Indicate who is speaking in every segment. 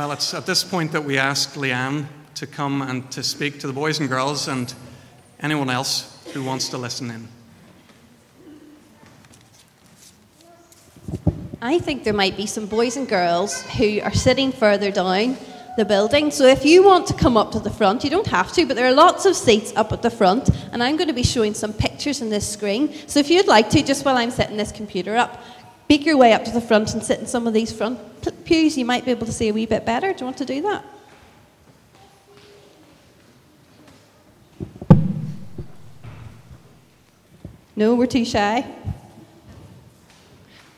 Speaker 1: Well, it's at this point that we ask Leanne to come and to speak to the boys and girls and anyone else who wants to listen in.
Speaker 2: I think there might be some boys and girls who are sitting further down the building. So if you want to come up to the front, you don't have to, but there are lots of seats up at the front, and I'm going to be showing some pictures on this screen. So if you'd like to, just while I'm setting this computer up, Make your way up to the front and sit in some of these front pews. You might be able to see a wee bit better. Do you want to do that? No, we're too shy.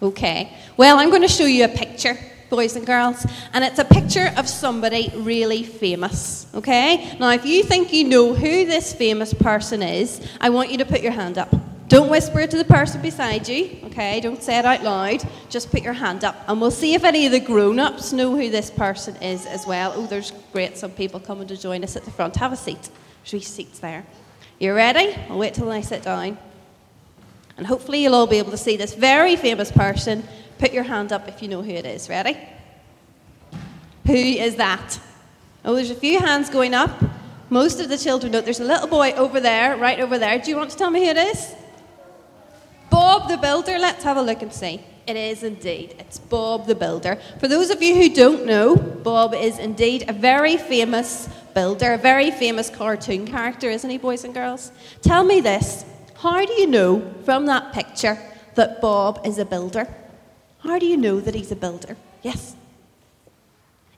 Speaker 2: Okay. Well, I'm going to show you a picture, boys and girls, and it's a picture of somebody really famous. Okay? Now, if you think you know who this famous person is, I want you to put your hand up. Don't whisper it to the person beside you, okay? Don't say it out loud. Just put your hand up. And we'll see if any of the grown ups know who this person is as well. Oh, there's great, some people coming to join us at the front. Have a seat. Three seats there. You ready? I'll wait till I sit down. And hopefully, you'll all be able to see this very famous person. Put your hand up if you know who it is. Ready? Who is that? Oh, there's a few hands going up. Most of the children know. There's a little boy over there, right over there. Do you want to tell me who it is? Bob the Builder. Let's have a look and see. It is indeed. It's Bob the Builder. For those of you who don't know, Bob is indeed a very famous builder, a very famous cartoon character, isn't he, boys and girls? Tell me this how do you know from that picture that Bob is a builder? How do you know that he's a builder? Yes.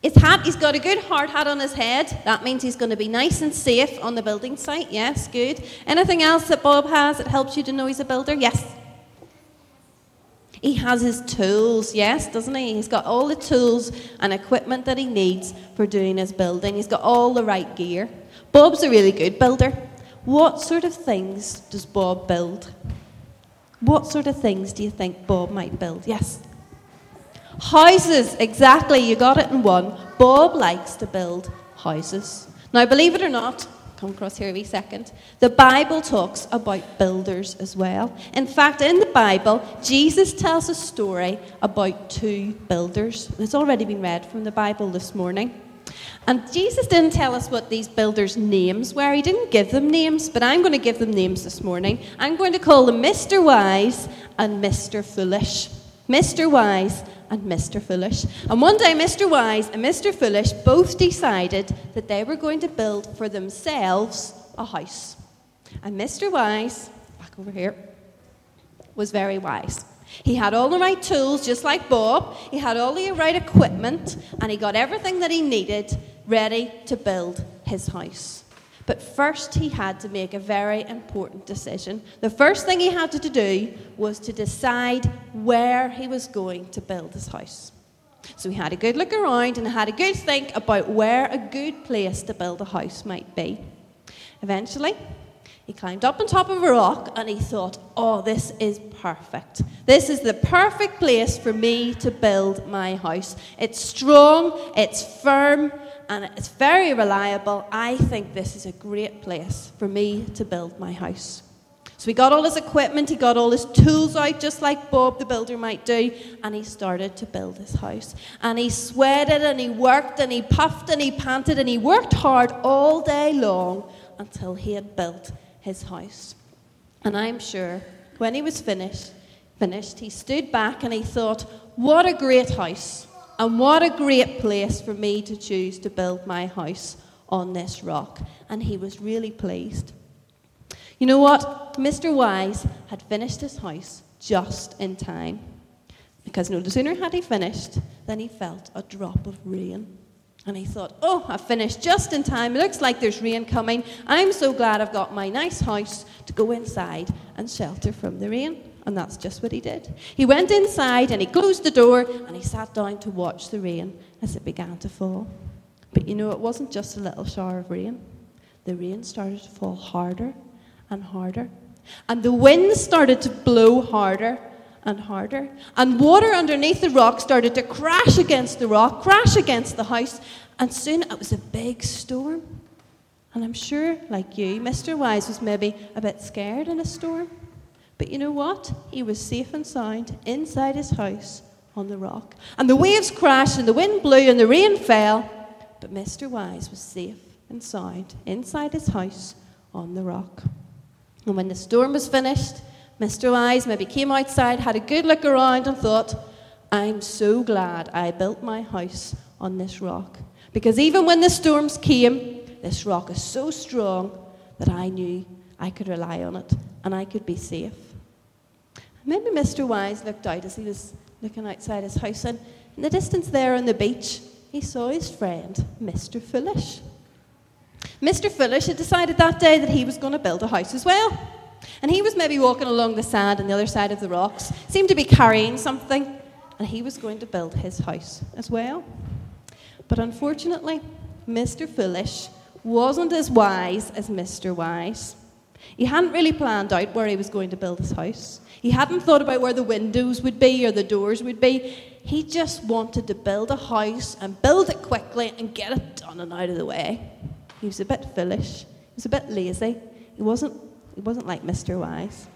Speaker 2: His hat, he's got a good hard hat on his head. That means he's going to be nice and safe on the building site. Yes, good. Anything else that Bob has that helps you to know he's a builder? Yes. He has his tools, yes, doesn't he? He's got all the tools and equipment that he needs for doing his building. He's got all the right gear. Bob's a really good builder. What sort of things does Bob build? What sort of things do you think Bob might build? Yes. Houses, exactly, you got it in one. Bob likes to build houses. Now, believe it or not, come across here wee second. The Bible talks about builders as well. In fact, in the Bible, Jesus tells a story about two builders. It's already been read from the Bible this morning. And Jesus didn't tell us what these builders' names were. He didn't give them names, but I'm going to give them names this morning. I'm going to call them Mr. Wise and Mr. Foolish. Mr. Wise and Mr. Foolish. And one day, Mr. Wise and Mr. Foolish both decided that they were going to build for themselves a house. And Mr. Wise, back over here, was very wise. He had all the right tools, just like Bob. He had all the right equipment, and he got everything that he needed ready to build his house. But first, he had to make a very important decision. The first thing he had to do was to decide where he was going to build his house. So he had a good look around and had a good think about where a good place to build a house might be. Eventually, he climbed up on top of a rock and he thought, oh, this is perfect. This is the perfect place for me to build my house. It's strong, it's firm, and it's very reliable. I think this is a great place for me to build my house. So he got all his equipment, he got all his tools out, just like Bob the builder might do, and he started to build his house. And he sweated and he worked and he puffed and he panted and he worked hard all day long until he had built his house. And I'm sure when he was finished, finished, he stood back and he thought, what a great house. And what a great place for me to choose to build my house on this rock. And he was really pleased. You know what? Mr. Wise had finished his house just in time. Because no sooner had he finished than he felt a drop of rain. And he thought, oh, I've finished just in time. It looks like there's rain coming. I'm so glad I've got my nice house to go inside and shelter from the rain. And that's just what he did. He went inside and he closed the door and he sat down to watch the rain as it began to fall. But you know, it wasn't just a little shower of rain. The rain started to fall harder and harder. And the wind started to blow harder and harder. And water underneath the rock started to crash against the rock, crash against the house. And soon it was a big storm. And I'm sure, like you, Mr. Wise was maybe a bit scared in a storm. But you know what? He was safe and sound inside his house on the rock. And the waves crashed, and the wind blew, and the rain fell. But Mr. Wise was safe and sound inside his house on the rock. And when the storm was finished, Mr. Wise maybe came outside, had a good look around, and thought, I'm so glad I built my house on this rock. Because even when the storms came, this rock is so strong that I knew I could rely on it and I could be safe. Maybe Mr. Wise looked out as he was looking outside his house, and in the distance there on the beach, he saw his friend, Mr. Foolish. Mr. Foolish had decided that day that he was going to build a house as well. And he was maybe walking along the sand on the other side of the rocks, seemed to be carrying something, and he was going to build his house as well. But unfortunately, Mr. Foolish wasn't as wise as Mr. Wise. He hadn't really planned out where he was going to build his house. He hadn't thought about where the windows would be or the doors would be. He just wanted to build a house and build it quickly and get it done and out of the way. He was a bit foolish. He was a bit lazy. He wasn't, he wasn't like Mr. Wise.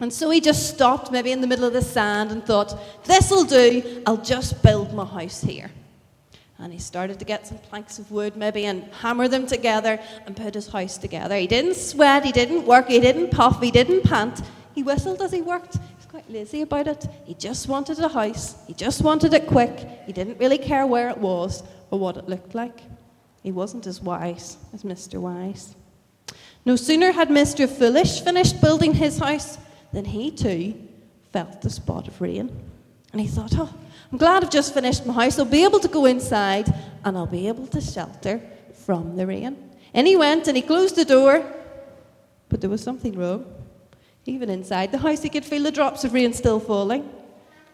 Speaker 2: And so he just stopped maybe in the middle of the sand and thought, this'll do, I'll just build my house here. And he started to get some planks of wood, maybe, and hammer them together and put his house together. He didn't sweat, he didn't work, he didn't puff, he didn't pant. He whistled as he worked. He was quite lazy about it. He just wanted a house, he just wanted it quick. He didn't really care where it was or what it looked like. He wasn't as wise as Mr. Wise. No sooner had Mr. Foolish finished building his house than he too felt the spot of rain. And he thought, oh, I'm glad I've just finished my house. I'll be able to go inside and I'll be able to shelter from the rain. And he went and he closed the door, but there was something wrong. Even inside the house, he could feel the drops of rain still falling.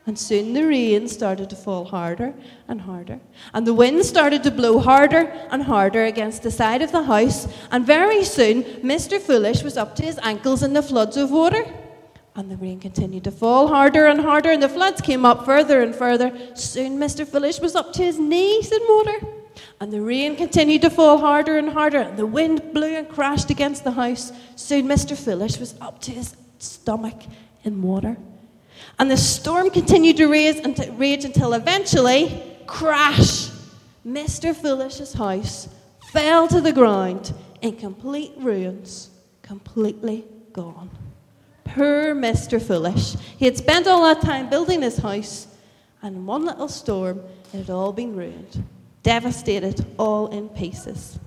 Speaker 2: And soon the rain started to fall harder and harder. And the wind started to blow harder and harder against the side of the house. And very soon, Mr. Foolish was up to his ankles in the floods of water. And the rain continued to fall harder and harder, and the floods came up further and further. Soon Mr. Foolish was up to his knees in water. And the rain continued to fall harder and harder, and the wind blew and crashed against the house. Soon Mr. Foolish was up to his stomach in water. And the storm continued to rage, and rage until eventually, crash! Mr. Foolish's house fell to the ground in complete ruins, completely gone. Poor Mr. Foolish. He had spent all that time building his house, and in one little storm, it had all been ruined, devastated, all in pieces.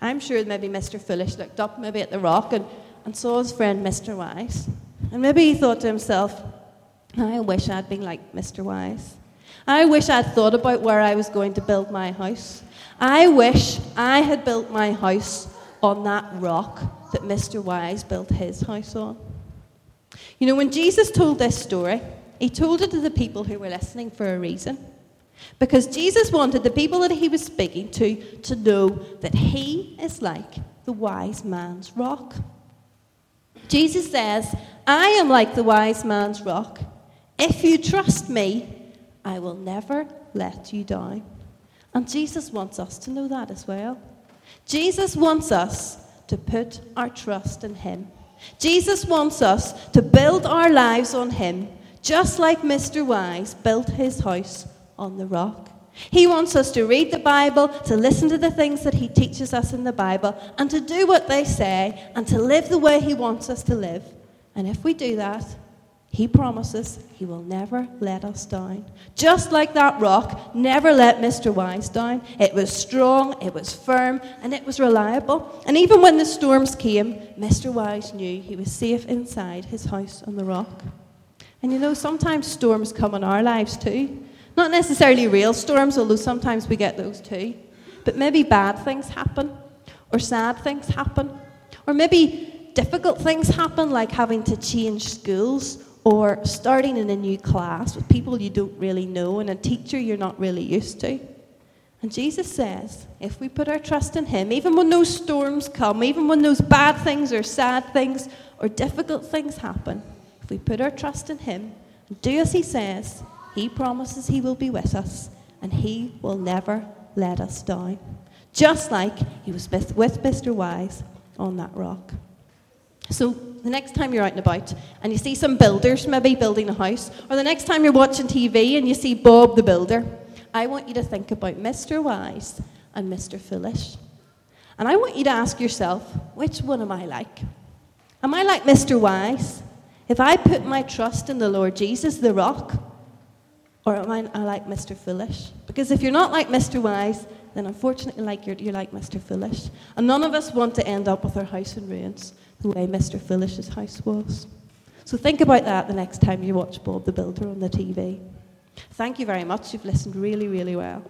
Speaker 2: I'm sure maybe Mr. Foolish looked up maybe at the rock and, and saw his friend Mr. Wise. And maybe he thought to himself, I wish I'd been like Mr. Wise. I wish I'd thought about where I was going to build my house. I wish I had built my house on that rock that Mr. Wise built his house on. You know, when Jesus told this story, he told it to the people who were listening for a reason. Because Jesus wanted the people that he was speaking to to know that he is like the wise man's rock. Jesus says, I am like the wise man's rock. If you trust me, I will never let you down. And Jesus wants us to know that as well. Jesus wants us to put our trust in him. Jesus wants us to build our lives on Him, just like Mr. Wise built his house on the rock. He wants us to read the Bible, to listen to the things that He teaches us in the Bible, and to do what they say, and to live the way He wants us to live. And if we do that, he promises he will never let us down. Just like that rock never let Mr. Wise down. It was strong, it was firm, and it was reliable. And even when the storms came, Mr. Wise knew he was safe inside his house on the rock. And you know, sometimes storms come in our lives too. Not necessarily real storms, although sometimes we get those too. But maybe bad things happen, or sad things happen, or maybe difficult things happen, like having to change schools or starting in a new class with people you don't really know and a teacher you're not really used to. And Jesus says, if we put our trust in Him, even when those storms come, even when those bad things or sad things or difficult things happen, if we put our trust in Him and do as He says, He promises He will be with us and He will never let us down. Just like He was with Mr. Wise on that rock. So the next time you're out and about and you see some builders maybe building a house, or the next time you're watching TV and you see Bob the Builder, I want you to think about Mr. Wise and Mr. Foolish. And I want you to ask yourself, which one am I like? Am I like Mr. Wise? If I put my trust in the Lord Jesus, the rock, or am I, I like Mr. Foolish? Because if you're not like Mr. Wise, then unfortunately like you're, you're like Mr. Foolish. And none of us want to end up with our house in ruins the way Mr. Foolish's house was. So think about that the next time you watch Bob the Builder on the TV. Thank you very much. You've listened really, really well.